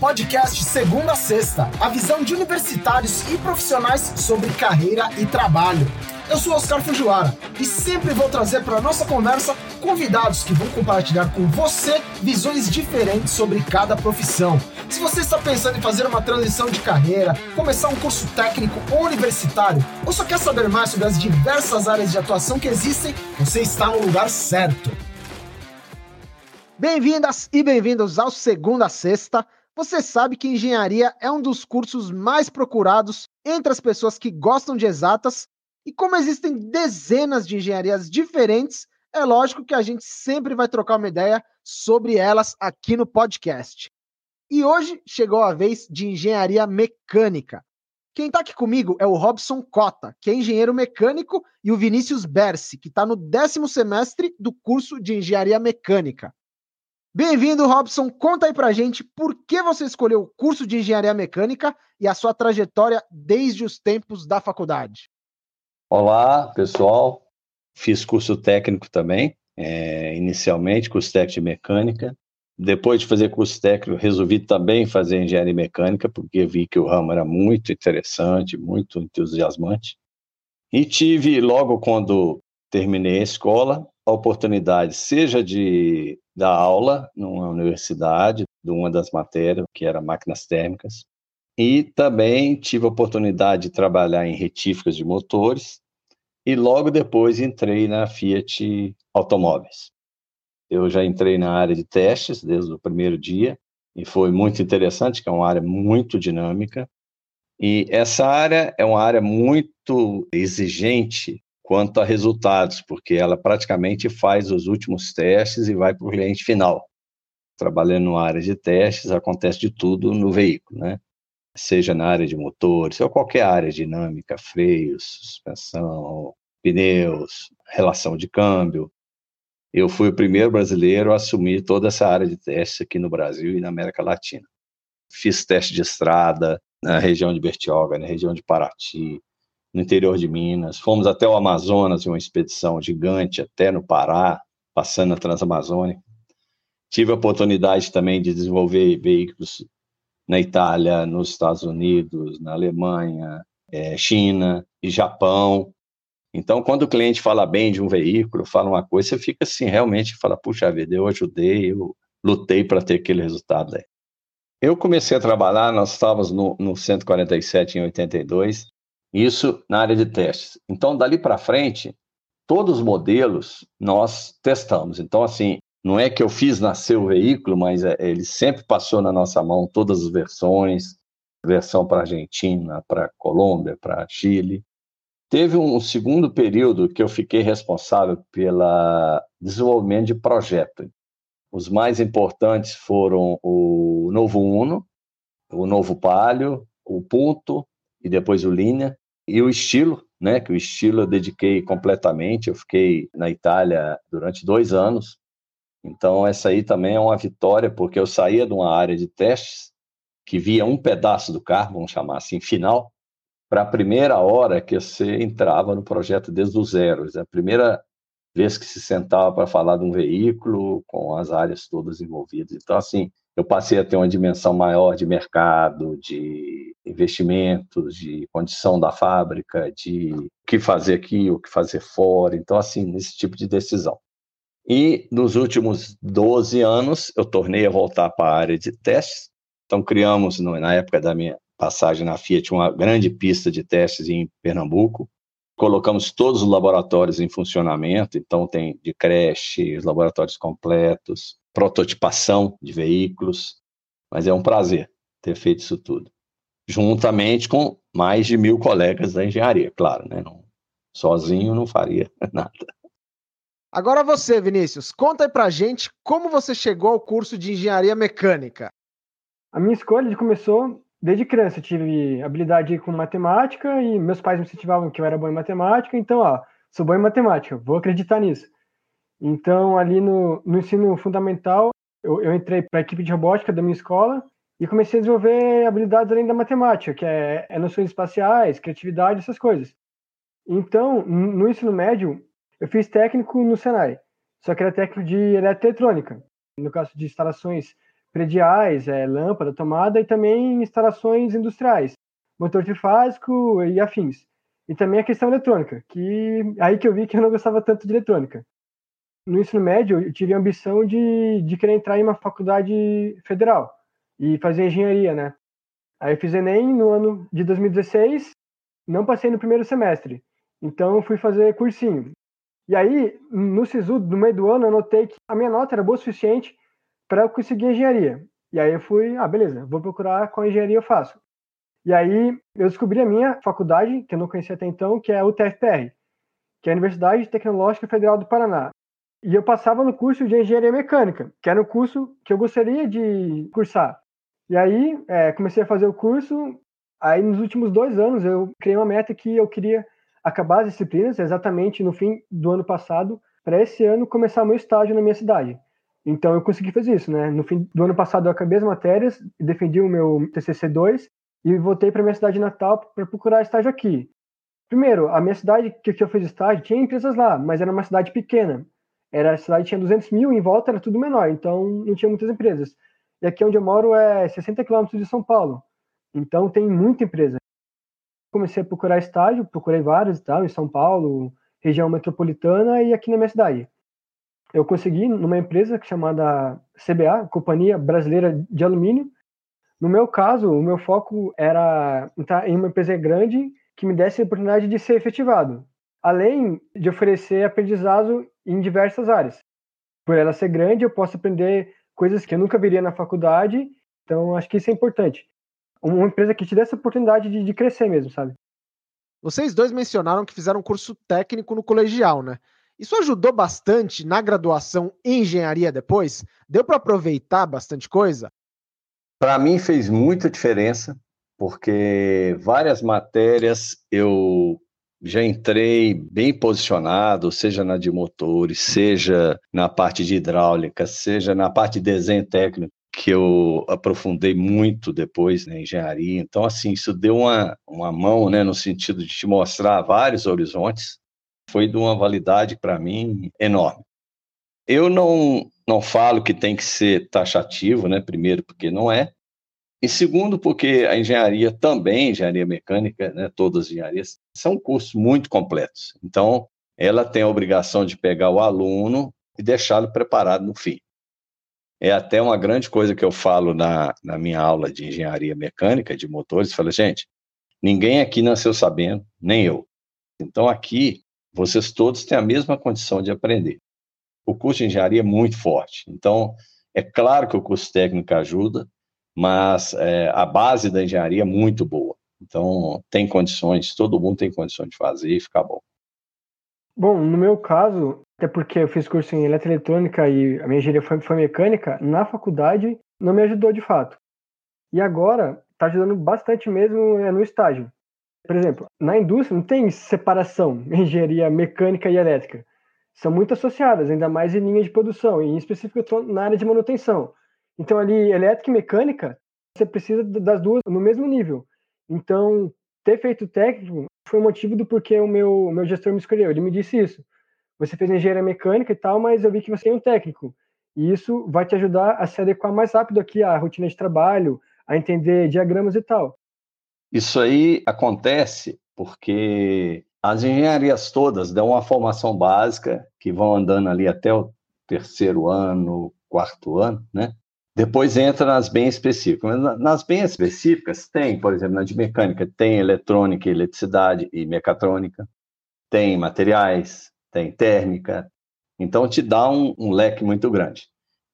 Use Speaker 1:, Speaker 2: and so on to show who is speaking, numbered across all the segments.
Speaker 1: podcast Segunda a Sexta, a visão de universitários e profissionais sobre carreira e trabalho. Eu sou Oscar Fujiwara e sempre vou trazer para nossa conversa convidados que vão compartilhar com você visões diferentes sobre cada profissão. Se você está pensando em fazer uma transição de carreira, começar um curso técnico ou universitário, ou só quer saber mais sobre as diversas áreas de atuação que existem, você está no lugar certo. Bem-vindas e bem-vindos ao Segunda Sexta. Você sabe que engenharia é um dos cursos mais procurados entre as pessoas que gostam de exatas, e como existem dezenas de engenharias diferentes, é lógico que a gente sempre vai trocar uma ideia sobre elas aqui no podcast. E hoje chegou a vez de engenharia mecânica. Quem está aqui comigo é o Robson Cota, que é engenheiro mecânico, e o Vinícius Bersi, que está no décimo semestre do curso de engenharia mecânica. Bem-vindo, Robson. Conta aí pra gente por que você escolheu o curso de engenharia mecânica e a sua trajetória desde os tempos da faculdade.
Speaker 2: Olá, pessoal. Fiz curso técnico também, é, inicialmente, curso técnico de mecânica. Depois de fazer curso técnico, resolvi também fazer engenharia mecânica, porque vi que o ramo era muito interessante, muito entusiasmante. E tive, logo quando terminei a escola, a oportunidade, seja de dar aula numa universidade, de uma das matérias, que era máquinas térmicas, e também tive a oportunidade de trabalhar em retíficas de motores, e logo depois entrei na Fiat Automóveis. Eu já entrei na área de testes desde o primeiro dia, e foi muito interessante, que é uma área muito dinâmica, e essa área é uma área muito exigente quanto a resultados, porque ela praticamente faz os últimos testes e vai para o cliente final. Trabalhando na área de testes, acontece de tudo no veículo, né? Seja na área de motores, ou qualquer área dinâmica, freios, suspensão, pneus, relação de câmbio. Eu fui o primeiro brasileiro a assumir toda essa área de testes aqui no Brasil e na América Latina. Fiz teste de estrada na região de Bertioga, na região de Paraty, no interior de Minas. Fomos até o Amazonas em uma expedição gigante, até no Pará, passando na Transamazônica. Tive a oportunidade também de desenvolver veículos na Itália, nos Estados Unidos, na Alemanha, é, China e Japão. Então, quando o cliente fala bem de um veículo, fala uma coisa, você fica assim, realmente, fala, puxa vida, eu ajudei, eu lutei para ter aquele resultado aí. Eu comecei a trabalhar, nós estávamos no, no 147 em 82, isso na área de testes. Então, dali para frente, todos os modelos nós testamos. Então, assim, não é que eu fiz nascer o veículo, mas é, ele sempre passou na nossa mão todas as versões, versão para Argentina, para Colômbia, para Chile. Teve um segundo período que eu fiquei responsável pelo desenvolvimento de projeto. Os mais importantes foram o Novo Uno, o Novo Palio, o Punto e depois o Linea. E o estilo, né, que o estilo eu dediquei completamente, eu fiquei na Itália durante dois anos, então essa aí também é uma vitória, porque eu saía de uma área de testes, que via um pedaço do carro, vamos chamar assim, final, para a primeira hora que você entrava no projeto desde o zero, a primeira vez que se sentava para falar de um veículo, com as áreas todas envolvidas. Então, assim, eu passei a ter uma dimensão maior de mercado, de investimentos, de condição da fábrica, de o que fazer aqui, o que fazer fora. Então, assim, nesse tipo de decisão. E nos últimos 12 anos, eu tornei a voltar para a área de testes. Então, criamos, na época da minha passagem na Fiat, uma grande pista de testes em Pernambuco. Colocamos todos os laboratórios em funcionamento, então tem de creche, os laboratórios completos, prototipação de veículos, mas é um prazer ter feito isso tudo, juntamente com mais de mil colegas da engenharia, claro, né? Não, sozinho não faria nada.
Speaker 1: Agora você, Vinícius, conta aí pra gente como você chegou ao curso de engenharia mecânica.
Speaker 3: A minha escolha começou desde criança. Eu tive habilidade com matemática e meus pais me incentivavam que eu era bom em matemática, então, ó, sou bom em matemática, vou acreditar nisso. Então, ali no, no ensino fundamental, eu, eu entrei para a equipe de robótica da minha escola e comecei a desenvolver habilidades além da matemática, que é, é noções espaciais, criatividade, essas coisas. Então, no ensino médio, eu fiz técnico no Senai, só que era técnico de eletroeletrônica, no caso de instalações prediais, é, lâmpada, tomada e também instalações industriais, motor trifásico e afins. E também a questão eletrônica, que aí que eu vi que eu não gostava tanto de eletrônica. No ensino médio, eu tive a ambição de, de querer entrar em uma faculdade federal e fazer engenharia, né? Aí eu fiz Enem no ano de 2016, não passei no primeiro semestre. Então fui fazer cursinho. E aí, no SISU, no meio do ano, eu notei que a minha nota era boa o suficiente para eu conseguir engenharia. E aí eu fui, ah, beleza, vou procurar qual engenharia eu faço. E aí eu descobri a minha faculdade, que eu não conhecia até então, que é a UTFPR, que é a Universidade Tecnológica Federal do Paraná. E eu passava no curso de engenharia mecânica, que era o curso que eu gostaria de cursar. E aí é, comecei a fazer o curso. Aí nos últimos dois anos eu criei uma meta que eu queria acabar as disciplinas exatamente no fim do ano passado, para esse ano começar meu estágio na minha cidade. Então eu consegui fazer isso, né? No fim do ano passado eu acabei as matérias, defendi o meu TCC 2 e voltei para minha cidade natal para procurar estágio aqui. Primeiro, a minha cidade que eu fiz estágio tinha empresas lá, mas era uma cidade pequena. Era a cidade tinha 200 mil, em volta era tudo menor, então não tinha muitas empresas. E aqui onde eu moro é 60 quilômetros de São Paulo, então tem muita empresa. Comecei a procurar estágio, procurei vários e tal, em São Paulo, região metropolitana e aqui na minha cidade eu consegui numa empresa chamada CBA, Companhia Brasileira de Alumínio. No meu caso, o meu foco era entrar em uma empresa grande que me desse a oportunidade de ser efetivado, além de oferecer aprendizado em diversas áreas. Por ela ser grande, eu posso aprender coisas que eu nunca viria na faculdade, então acho que isso é importante. Uma empresa que te dê essa oportunidade de, de crescer mesmo, sabe?
Speaker 1: Vocês dois mencionaram que fizeram um curso técnico no colegial, né? Isso ajudou bastante na graduação em engenharia depois? Deu para aproveitar bastante coisa?
Speaker 2: Para mim fez muita diferença, porque várias matérias eu já entrei bem posicionado, seja na de motores, seja na parte de hidráulica, seja na parte de desenho técnico, que eu aprofundei muito depois na engenharia. Então, assim, isso deu uma, uma mão, né, no sentido de te mostrar vários horizontes foi de uma validade para mim enorme. Eu não, não falo que tem que ser taxativo, né? Primeiro, porque não é. E segundo, porque a engenharia também, engenharia mecânica, né, todas as engenharias, são cursos muito completos. Então, ela tem a obrigação de pegar o aluno e deixá-lo preparado no fim. É até uma grande coisa que eu falo na, na minha aula de engenharia mecânica, de motores, falo, gente, ninguém aqui nasceu sabendo, nem eu. Então, aqui, vocês todos têm a mesma condição de aprender. O curso de engenharia é muito forte. Então, é claro que o curso técnico ajuda, mas é, a base da engenharia é muito boa. Então, tem condições, todo mundo tem condições de fazer e ficar bom.
Speaker 3: Bom, no meu caso, até porque eu fiz curso em eletroeletrônica e a minha engenharia foi, foi mecânica, na faculdade não me ajudou de fato. E agora, está ajudando bastante mesmo é, no estágio. Por exemplo, na indústria não tem separação engenharia mecânica e elétrica. São muito associadas, ainda mais em linha de produção, e em específico eu estou na área de manutenção. Então, ali, elétrica e mecânica, você precisa das duas no mesmo nível. Então, ter feito técnico foi o motivo do porquê o meu, o meu gestor me escolheu. Ele me disse isso. Você fez engenharia mecânica e tal, mas eu vi que você tem um técnico. E isso vai te ajudar a se adequar mais rápido aqui à rotina de trabalho, a entender diagramas e tal.
Speaker 2: Isso aí acontece porque as engenharias todas dão uma formação básica que vão andando ali até o terceiro ano, quarto ano, né? Depois entra nas bem específicas. Nas bem específicas tem, por exemplo, na de mecânica, tem eletrônica, eletricidade e mecatrônica, tem materiais, tem térmica. Então te dá um, um leque muito grande.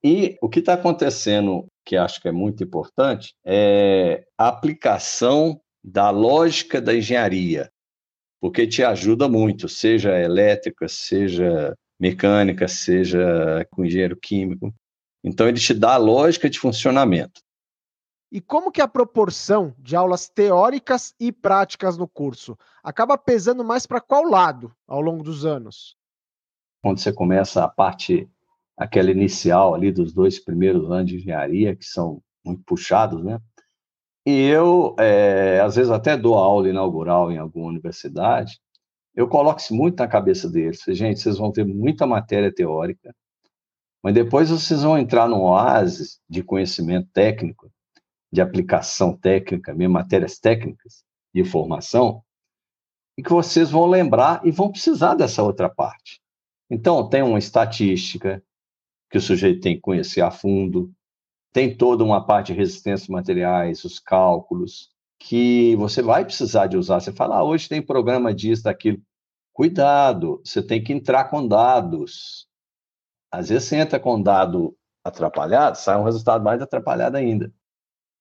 Speaker 2: E o que está acontecendo, que acho que é muito importante, é a aplicação da lógica da engenharia, porque te ajuda muito, seja elétrica, seja mecânica, seja com engenheiro químico. Então ele te dá a lógica de funcionamento.
Speaker 1: E como que a proporção de aulas teóricas e práticas no curso acaba pesando mais para qual lado ao longo dos anos?
Speaker 2: Quando você começa a parte aquela inicial ali dos dois primeiros anos de engenharia, que são muito puxados, né? E eu, é, às vezes, até dou aula inaugural em alguma universidade, eu coloco isso muito na cabeça deles. Gente, vocês vão ter muita matéria teórica, Mas depois vocês vão entrar num oásis de conhecimento técnico, de aplicação técnica, mesmo matérias técnicas de formação, e que vocês vão lembrar e vão precisar dessa outra parte. Então, tem uma estatística que o sujeito tem que conhecer a fundo, tem toda uma parte de resistência materiais, os cálculos, que você vai precisar de usar. Você fala, ah, hoje tem programa disso, daquilo. Cuidado, você tem que entrar com dados. Às vezes você entra com dado atrapalhado, sai um resultado mais atrapalhado ainda.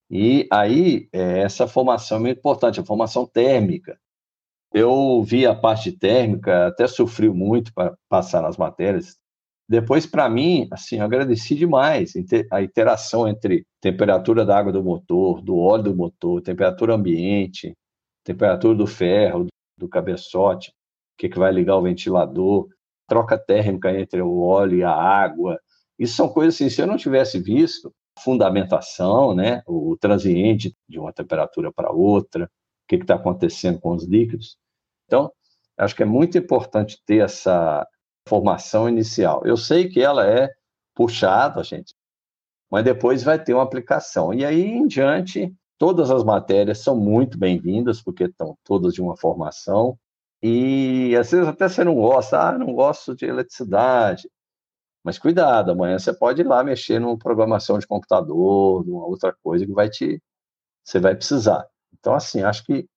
Speaker 2: E aí, é, essa formação é muito importante, a formação térmica. Eu vi a parte térmica, até sofri muito para passar nas matérias, depois, para mim, assim, eu agradeci demais a interação entre temperatura da água do motor, do óleo do motor, temperatura ambiente, temperatura do ferro, do cabeçote, que, que vai ligar o ventilador, troca térmica entre o óleo e a água. Isso são coisas assim, se eu não tivesse visto fundamentação, né, o transiente de uma temperatura para outra, o que está acontecendo com os líquidos. Então, acho que é muito importante ter essa formação inicial. Eu sei que ela é puxada, gente, mas depois vai ter uma aplicação. E aí em diante, todas as matérias são muito bem-vindas, porque estão todas de uma formação. E às vezes até você não gosta, ah, não gosto de eletricidade. Mas cuidado, amanhã você pode ir lá mexer numa programação de computador, numa outra coisa que vai te, você vai precisar. Então, assim, acho que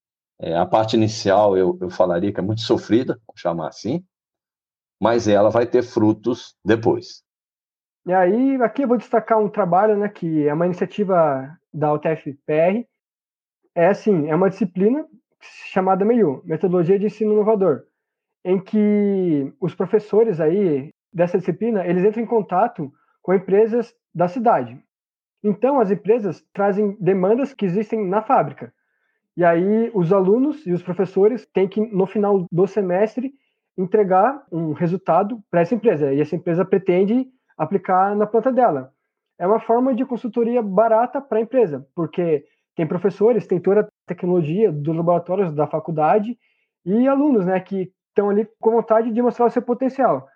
Speaker 2: é, a parte inicial eu, eu falaria que é muito sofrida, vamos chamar assim, mas ela vai ter frutos depois.
Speaker 3: E aí, aqui eu vou destacar um trabalho, né, que é uma iniciativa da UTF-PR. É assim, é uma disciplina chamada MEIU, Metodologia de Ensino Inovador, em que os professores aí dessa disciplina, eles entram em contato com empresas da cidade. Então, as empresas trazem demandas que existem na fábrica. E aí, os alunos e os professores têm que, no final do semestre, entregar um resultado para essa empresa e essa empresa pretende aplicar na planta dela. É uma forma de consultoria barata para a empresa, porque tem professores, tem toda tecnologia dos laboratórios da faculdade e alunos, né, que estão ali com vontade de mostrar o seu potencial.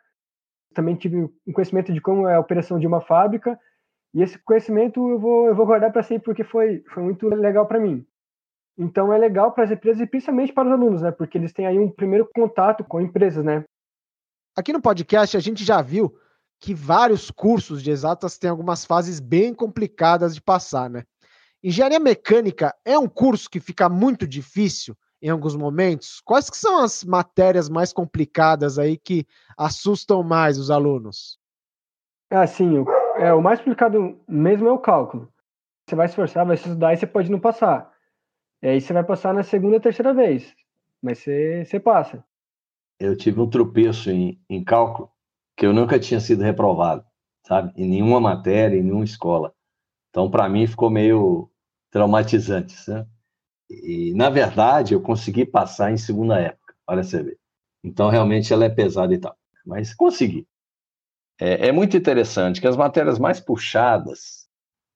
Speaker 3: Também tive um conhecimento de como é a operação de uma fábrica e esse conhecimento eu vou, eu vou guardar para sempre porque foi, foi muito legal para mim. Então é legal para as empresas e principalmente para os alunos, né? Porque eles têm aí um primeiro contato com empresas, né?
Speaker 1: Aqui no podcast a gente já viu que vários cursos de exatas têm algumas fases bem complicadas de passar, né? Engenharia mecânica é um curso que fica muito difícil em alguns momentos. Quais que são as matérias mais complicadas aí que assustam mais os alunos?
Speaker 3: Ah, sim, o, é, o mais complicado mesmo é o cálculo. Você vai se esforçar, vai estudar e você pode não passar. E aí você vai passar na segunda, terceira vez. Mas você, você passa.
Speaker 2: Eu tive um tropeço em, em cálculo que eu nunca tinha sido reprovado, sabe? Em nenhuma matéria, em nenhuma escola. Então, para mim, ficou meio traumatizante, né? E, na verdade, eu consegui passar em segunda época, olha você ver. Então, realmente, ela é pesada e tal. Mas consegui. É, é muito interessante que as matérias mais puxadas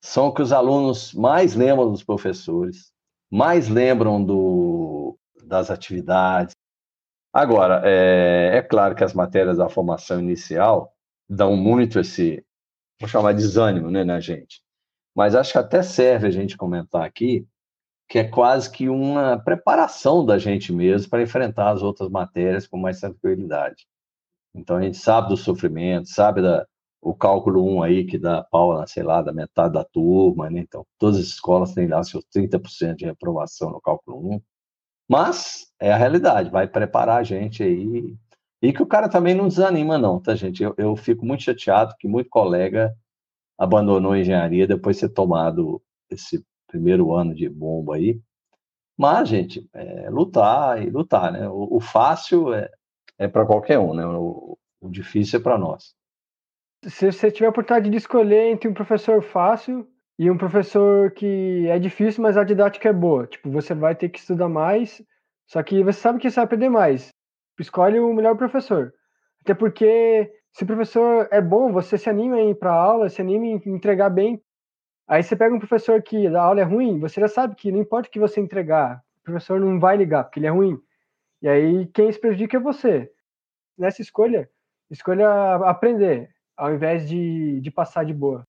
Speaker 2: são que os alunos mais lembram dos professores, mais lembram do, das atividades. Agora, é, é claro que as matérias da formação inicial dão muito esse, vou chamar de desânimo né, na gente. Mas acho que até serve a gente comentar aqui que é quase que uma preparação da gente mesmo para enfrentar as outras matérias com mais tranquilidade. Então a gente sabe do sofrimento, sabe da, o cálculo 1 aí, que dá pau, sei lá, da metade da turma, né? Então, todas as escolas têm lá seus 30% de reprovação no cálculo 1. Mas é a realidade, vai preparar a gente aí. E que o cara também não desanima, não, tá, gente? Eu, eu fico muito chateado que muito colega abandonou a engenharia depois de ter tomado esse primeiro ano de bomba aí. Mas, gente, é lutar e lutar, né? O, o fácil é, é para qualquer um, né? O, o difícil é para nós
Speaker 3: se você tiver a oportunidade de escolher entre um professor fácil e um professor que é difícil, mas a didática é boa, tipo, você vai ter que estudar mais, só que você sabe que você vai aprender mais. Escolhe o melhor professor. Até porque se o professor é bom, você se anima em ir para aula, se anima em entregar bem. Aí você pega um professor que a aula é ruim, você já sabe que não importa o que você entregar, o professor não vai ligar, porque ele é ruim. E aí quem se prejudica é você. Nessa escolha, escolha aprender ao invés de, de passar de boa.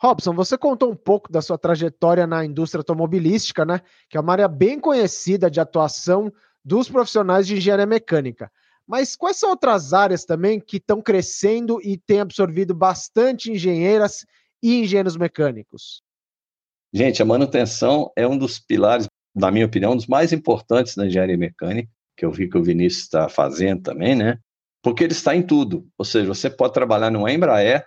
Speaker 1: Robson, você contou um pouco da sua trajetória na indústria automobilística, né? Que é uma área bem conhecida de atuação dos profissionais de engenharia mecânica. Mas quais são outras áreas também que estão crescendo e têm absorvido bastante engenheiras e engenheiros mecânicos?
Speaker 2: Gente, a manutenção é um dos pilares, na minha opinião, um dos mais importantes da engenharia mecânica, que eu vi que o Vinícius está fazendo também, né? Porque ele está em tudo. Ou seja, você pode trabalhar numa Embraer,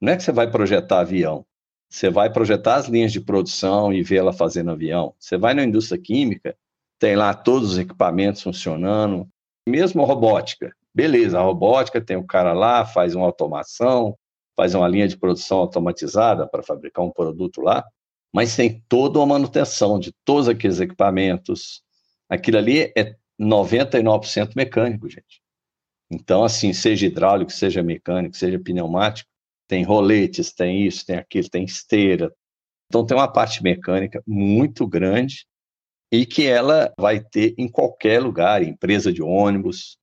Speaker 2: não é que você vai projetar avião, você vai projetar as linhas de produção e ver ela fazendo avião. Você vai na indústria química, tem lá todos os equipamentos funcionando, mesmo a robótica. Beleza, a robótica tem o cara lá, faz uma automação, faz uma linha de produção automatizada para fabricar um produto lá, mas tem toda uma manutenção de todos aqueles equipamentos. Aquilo ali é 99% mecânico, gente. Então, assim, seja hidráulico, seja mecânico, seja pneumático, tem roletes, tem isso, tem aquilo, tem esteira. Então, tem uma parte mecânica muito grande e que ela vai ter em qualquer lugar, empresa de ônibus.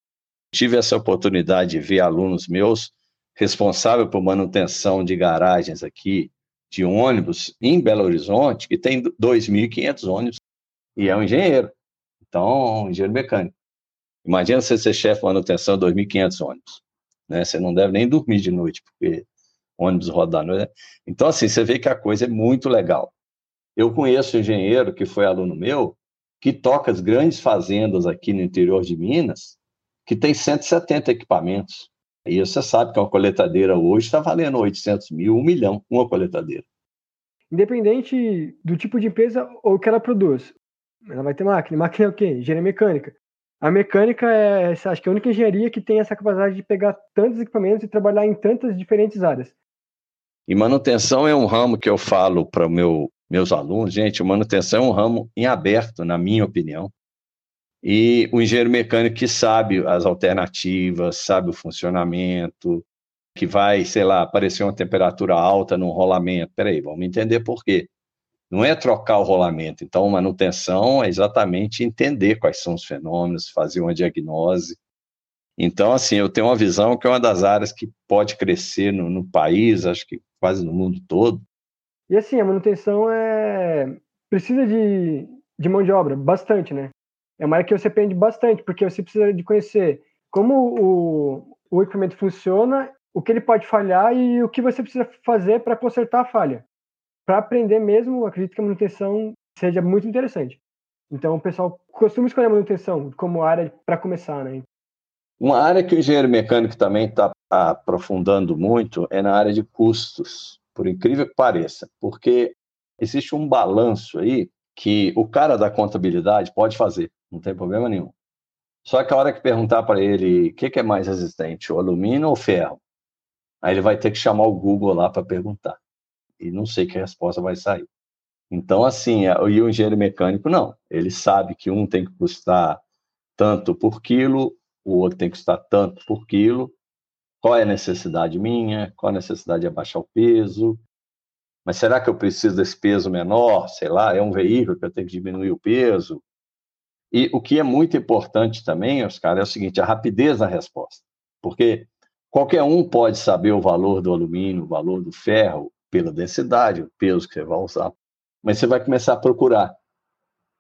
Speaker 2: Tive essa oportunidade de ver alunos meus responsável por manutenção de garagens aqui de ônibus em Belo Horizonte, que tem 2.500 ônibus, e é um engenheiro. Então, um engenheiro mecânico. Imagina você ser chefe de manutenção de 2.500 ônibus. Né? Você não deve nem dormir de noite, porque ônibus rodando. Né? Então, assim, você vê que a coisa é muito legal. Eu conheço um engenheiro que foi aluno meu, que toca as grandes fazendas aqui no interior de Minas, que tem 170 equipamentos. E você sabe que uma coletadeira hoje está valendo 800 mil, um milhão, uma coletadeira.
Speaker 3: Independente do tipo de empresa ou que ela produz, ela vai ter máquina. Máquina é o quê? Engenharia mecânica. A mecânica é, acho que é a única engenharia que tem essa capacidade de pegar tantos equipamentos e trabalhar em tantas diferentes áreas.
Speaker 2: E manutenção é um ramo que eu falo para meu meus alunos, gente, manutenção é um ramo em aberto, na minha opinião. E o engenheiro mecânico que sabe as alternativas, sabe o funcionamento, que vai, sei lá, aparecer uma temperatura alta no rolamento. Peraí, vamos entender por quê. Não é trocar o rolamento. Então, manutenção é exatamente entender quais são os fenômenos, fazer uma diagnose. Então, assim, eu tenho uma visão que é uma das áreas que pode crescer no, no país, acho que quase no mundo todo,
Speaker 3: e assim, a manutenção é precisa de, de mão de obra, bastante, né? É uma área que você aprende bastante, porque você precisa de conhecer como o, o equipamento funciona, o que ele pode falhar e o que você precisa fazer para consertar a falha. Para aprender mesmo, acredito que a manutenção seja muito interessante. Então, o pessoal costuma escolher a manutenção como área para começar, né?
Speaker 2: Uma área que o engenheiro mecânico também está aprofundando muito é na área de custos por incrível que pareça, porque existe um balanço aí que o cara da contabilidade pode fazer, não tem problema nenhum. Só que a hora que perguntar para ele o que, que, é mais resistente, o alumínio ou o ferro, aí ele vai ter que chamar o Google lá para perguntar. E não sei que resposta vai sair. Então, assim, e o engenheiro mecânico, não. Ele sabe que um tem que custar tanto por quilo, o outro tem que custar tanto por quilo, qual é a necessidade minha? Qual a necessidade de abaixar o peso? Mas será que eu preciso desse peso menor? Sei lá, é um veículo que eu tenho que diminuir o peso? E o que é muito importante também, Oscar, é o seguinte: a rapidez na resposta. Porque qualquer um pode saber o valor do alumínio, o valor do ferro, pela densidade, o peso que você vai usar. Mas você vai começar a procurar,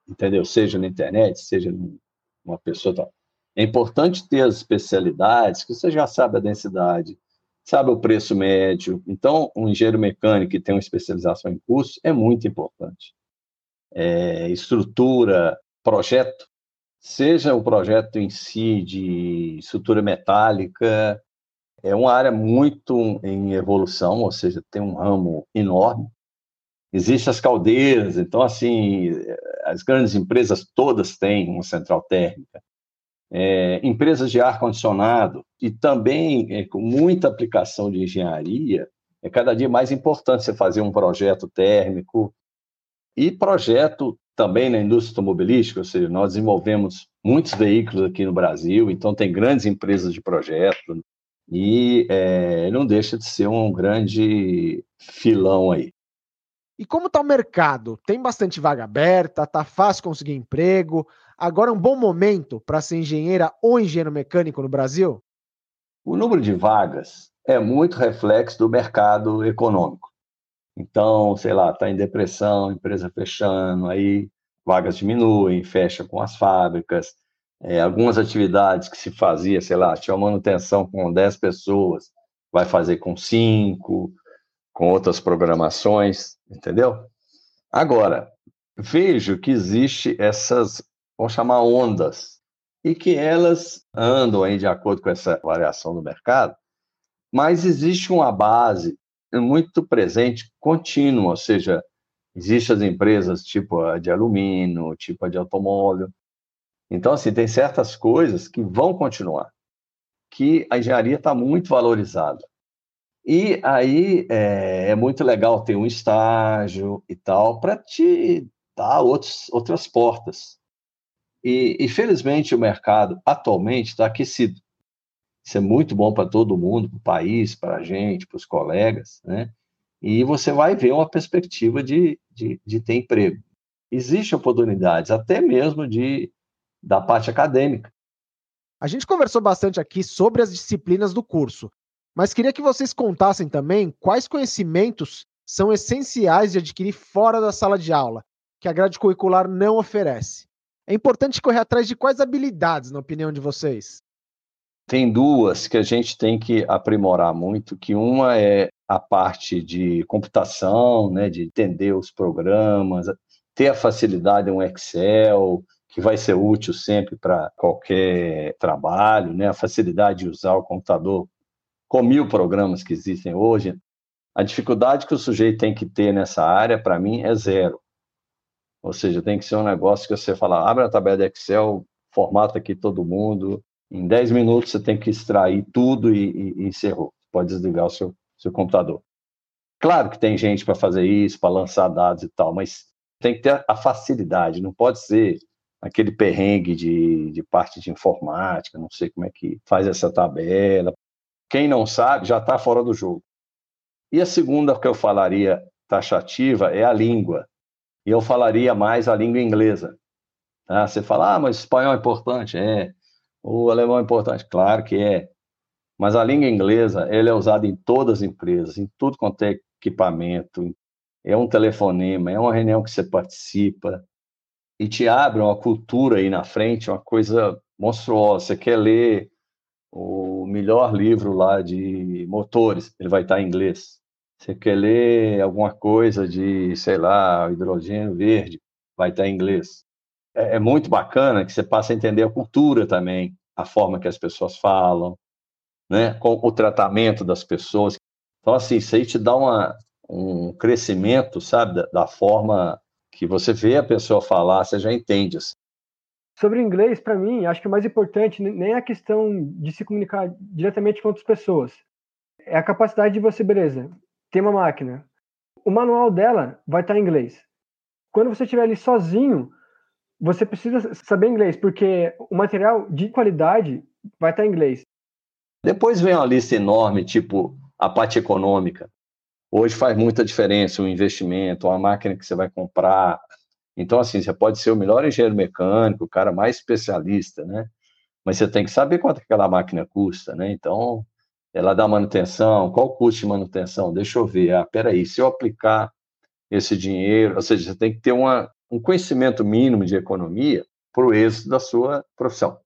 Speaker 2: entendeu? Seja na internet, seja numa pessoa. Tal. É importante ter as especialidades, que você já sabe a densidade, sabe o preço médio. Então, um engenheiro mecânico que tem uma especialização em curso é muito importante. É, estrutura, projeto, seja o projeto em si de estrutura metálica, é uma área muito em evolução, ou seja, tem um ramo enorme. Existem as caldeiras, então, assim, as grandes empresas todas têm uma central térmica é, empresas de ar-condicionado e também é, com muita aplicação de engenharia, é cada dia mais importante você fazer um projeto térmico e projeto também na indústria automobilística, ou seja, nós desenvolvemos muitos veículos aqui no Brasil, então tem grandes empresas de projeto e é, não deixa de ser um grande filão aí.
Speaker 1: E como está o mercado? Tem bastante vaga aberta, está fácil conseguir emprego, agora é um bom momento para ser engenheira ou engenheiro mecânico no Brasil?
Speaker 2: O número de vagas é muito reflexo do mercado econômico. Então, sei lá, está em depressão, empresa fechando, aí vagas diminuem, fecha com as fábricas, é, algumas atividades que se fazia, sei lá, tinha manutenção com 10 pessoas, vai fazer com 5, com outras programações, entendeu? Agora, vejo que existe essas, vamos chamar ondas, e que elas andam aí de acordo com essa variação do mercado, mas existe uma base muito presente, contínua, ou seja, existem as empresas tipo a de alumínio, tipo a de automóvel. Então, assim, tem certas coisas que vão continuar, que a engenharia está muito valorizada. E aí é, é, muito legal ter um estágio e tal para te dar outros, outras portas. E, e felizmente o mercado atualmente está aquecido. Isso é muito bom para todo mundo, para o país, para a gente, para os colegas, né? E você vai ver uma perspectiva de, de, de ter emprego. Existem oportunidades, até mesmo de da parte acadêmica.
Speaker 1: A gente conversou bastante aqui sobre as disciplinas do curso, mas queria que vocês contassem também quais conhecimentos são essenciais de adquirir fora da sala de aula, que a grade curricular não oferece. É importante correr atrás de quais habilidades, na opinião de vocês?
Speaker 2: Tem duas que a gente tem que aprimorar muito, que uma é a parte de computação, né, de entender os programas, ter a facilidade um Excel, que vai ser útil sempre para qualquer trabalho, né, a facilidade de usar o computador com mil programas que existem hoje. A dificuldade que o sujeito tem que ter nessa área, para mim, é zero. Ou seja, tem que ser um negócio que você fala, abre a tabela de Excel, formata aqui todo mundo, em 10 minutos você tem que extrair tudo e, e, e encerrou. Pode desligar o seu, seu computador. Claro que tem gente para fazer isso, para lançar dados e tal, mas tem que ter a facilidade, não pode ser aquele perrengue de, de parte de informática, não sei como é que faz essa tabela. Quem não sabe já está fora do jogo. E a segunda que eu falaria taxativa é a língua. E eu falaria mais a língua inglesa. Tá? Você fala, ah, mas espanhol é importante. É. O alemão é importante, claro que é. Mas a língua inglesa, ela é usada em todas as empresas, em tudo quanto é equipamento. É um telefonema, é uma reunião que você participa e te abre uma cultura aí na frente, uma coisa monstruosa. Você quer ler o melhor livro lá de motores, ele vai estar em inglês. Você quer ler alguma coisa de, sei lá, hidrogênio verde, vai estar em inglês. É, é muito bacana que você passe a entender a cultura também, a forma que as pessoas falam, né, com o tratamento das pessoas. Então, assim, isso aí te dá uma, um crescimento, sabe, da, da forma que você vê a pessoa falar, você já entende. Assim.
Speaker 3: Sobre inglês, para mim, acho que o mais importante nem é a questão de se comunicar diretamente com outras pessoas. É a capacidade de você, beleza, ter uma máquina. O manual dela vai estar em inglês. Quando você estiver ali sozinho, você precisa saber inglês, porque o material de qualidade vai estar em inglês.
Speaker 2: Depois vem uma lista enorme, tipo a parte econômica. Hoje faz muita diferença o investimento, a máquina que você vai comprar. Então, assim, você pode ser o melhor engenheiro mecânico, o cara mais especialista, né? Mas você tem que saber quanto aquela máquina custa, né? Então, ela dá manutenção, qual o custo de manutenção? Deixa eu ver. Ah, peraí, se eu aplicar esse dinheiro, ou seja, você tem que ter uma, um conhecimento mínimo de economia para o êxito da sua profissão.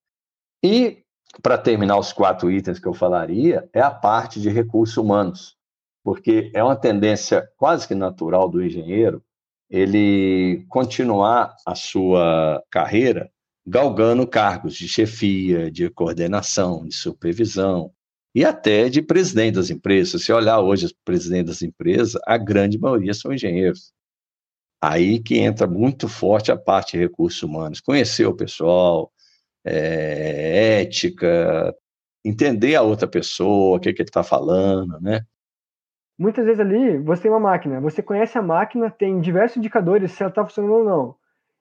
Speaker 2: E, para terminar os quatro itens que eu falaria, é a parte de recursos humanos, porque é uma tendência quase que natural do engenheiro ele continuar a sua carreira galgando cargos de chefia, de coordenação, de supervisão e até de presidente das empresas. Se olhar hoje os presidentes das empresas, a grande maioria são engenheiros. Aí que entra muito forte a parte de recursos humanos, conhecer o pessoal, é, ética, entender a outra pessoa, o que, que ele está falando, né?
Speaker 3: Muitas vezes ali você tem uma máquina, você conhece a máquina, tem diversos indicadores se ela está funcionando ou não.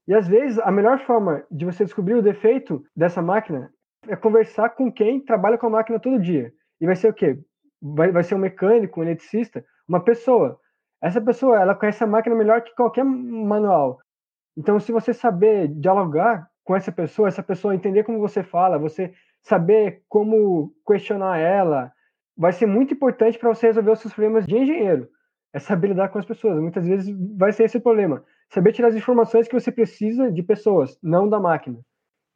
Speaker 3: E às vezes a melhor forma de você descobrir o defeito dessa máquina é conversar com quem trabalha com a máquina todo dia. E vai ser o quê? Vai, vai ser um mecânico, um eletricista, uma pessoa. Essa pessoa, ela conhece a máquina melhor que qualquer manual. Então, se você saber dialogar com essa pessoa, essa pessoa entender como você fala, você saber como questionar ela, vai ser muito importante para você resolver os seus problemas de engenheiro. É saber lidar com as pessoas. Muitas vezes vai ser esse o problema. Saber tirar as informações que você precisa de pessoas, não da máquina.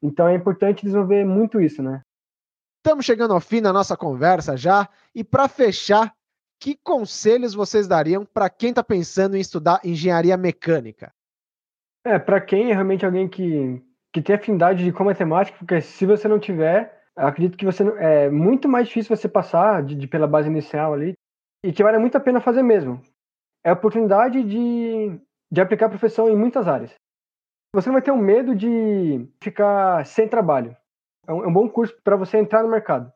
Speaker 3: Então é importante desenvolver muito isso, né?
Speaker 1: Estamos chegando ao fim da nossa conversa já. E para fechar, que conselhos vocês dariam para quem está pensando em estudar engenharia mecânica?
Speaker 3: É, para quem é realmente alguém que, que tem afinidade de com matemática, porque se você não tiver, acredito que você é muito mais difícil você passar de, de, pela base inicial ali e que vale muito a pena fazer mesmo. É a oportunidade de, de aplicar a profissão em muitas áreas. Você não vai ter um medo de ficar sem trabalho. É um, é um bom curso para você entrar no mercado.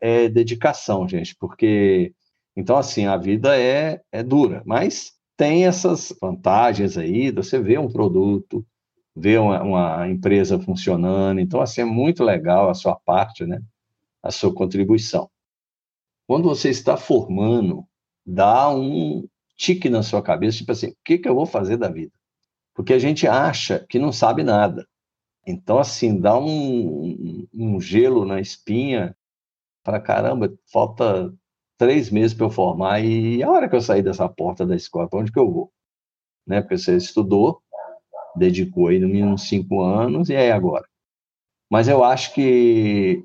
Speaker 2: É dedicação, gente, porque então assim a vida é, é dura, mas tem essas vantagens aí. Você vê um produto, vê uma, uma empresa funcionando, então assim é muito legal a sua parte, né? A sua contribuição. Quando você está formando, dá um tique na sua cabeça, tipo assim, o que, que eu vou fazer da vida? Porque a gente acha que não sabe nada. Então, assim, dá um, um gelo na espinha para caramba, falta três meses para eu formar e a hora que eu sair dessa porta da escola, para onde que eu vou? Né? Porque você estudou, dedicou aí no mínimo cinco anos, e aí agora? Mas eu acho que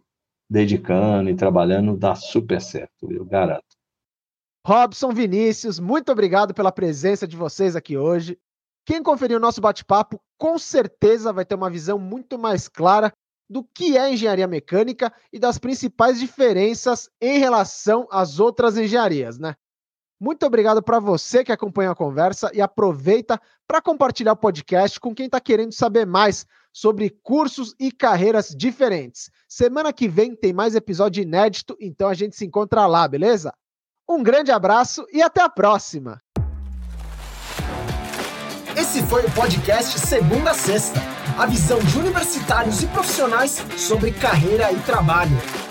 Speaker 2: dedicando e trabalhando dá super certo, eu garanto.
Speaker 1: Robson Vinícius, muito obrigado pela presença de vocês aqui hoje. Quem conferiu o nosso bate-papo, com certeza vai ter uma visão muito mais clara do que é engenharia mecânica e das principais diferenças em relação às outras engenharias, né? Muito obrigado para você que acompanha a conversa e aproveita para compartilhar o podcast com quem está querendo saber mais sobre cursos e carreiras diferentes. Semana que vem tem mais episódio inédito, então a gente se encontra lá, beleza? Um grande abraço e até a próxima!
Speaker 4: Esse foi o podcast Segunda a Sexta a visão de universitários e profissionais sobre carreira e trabalho.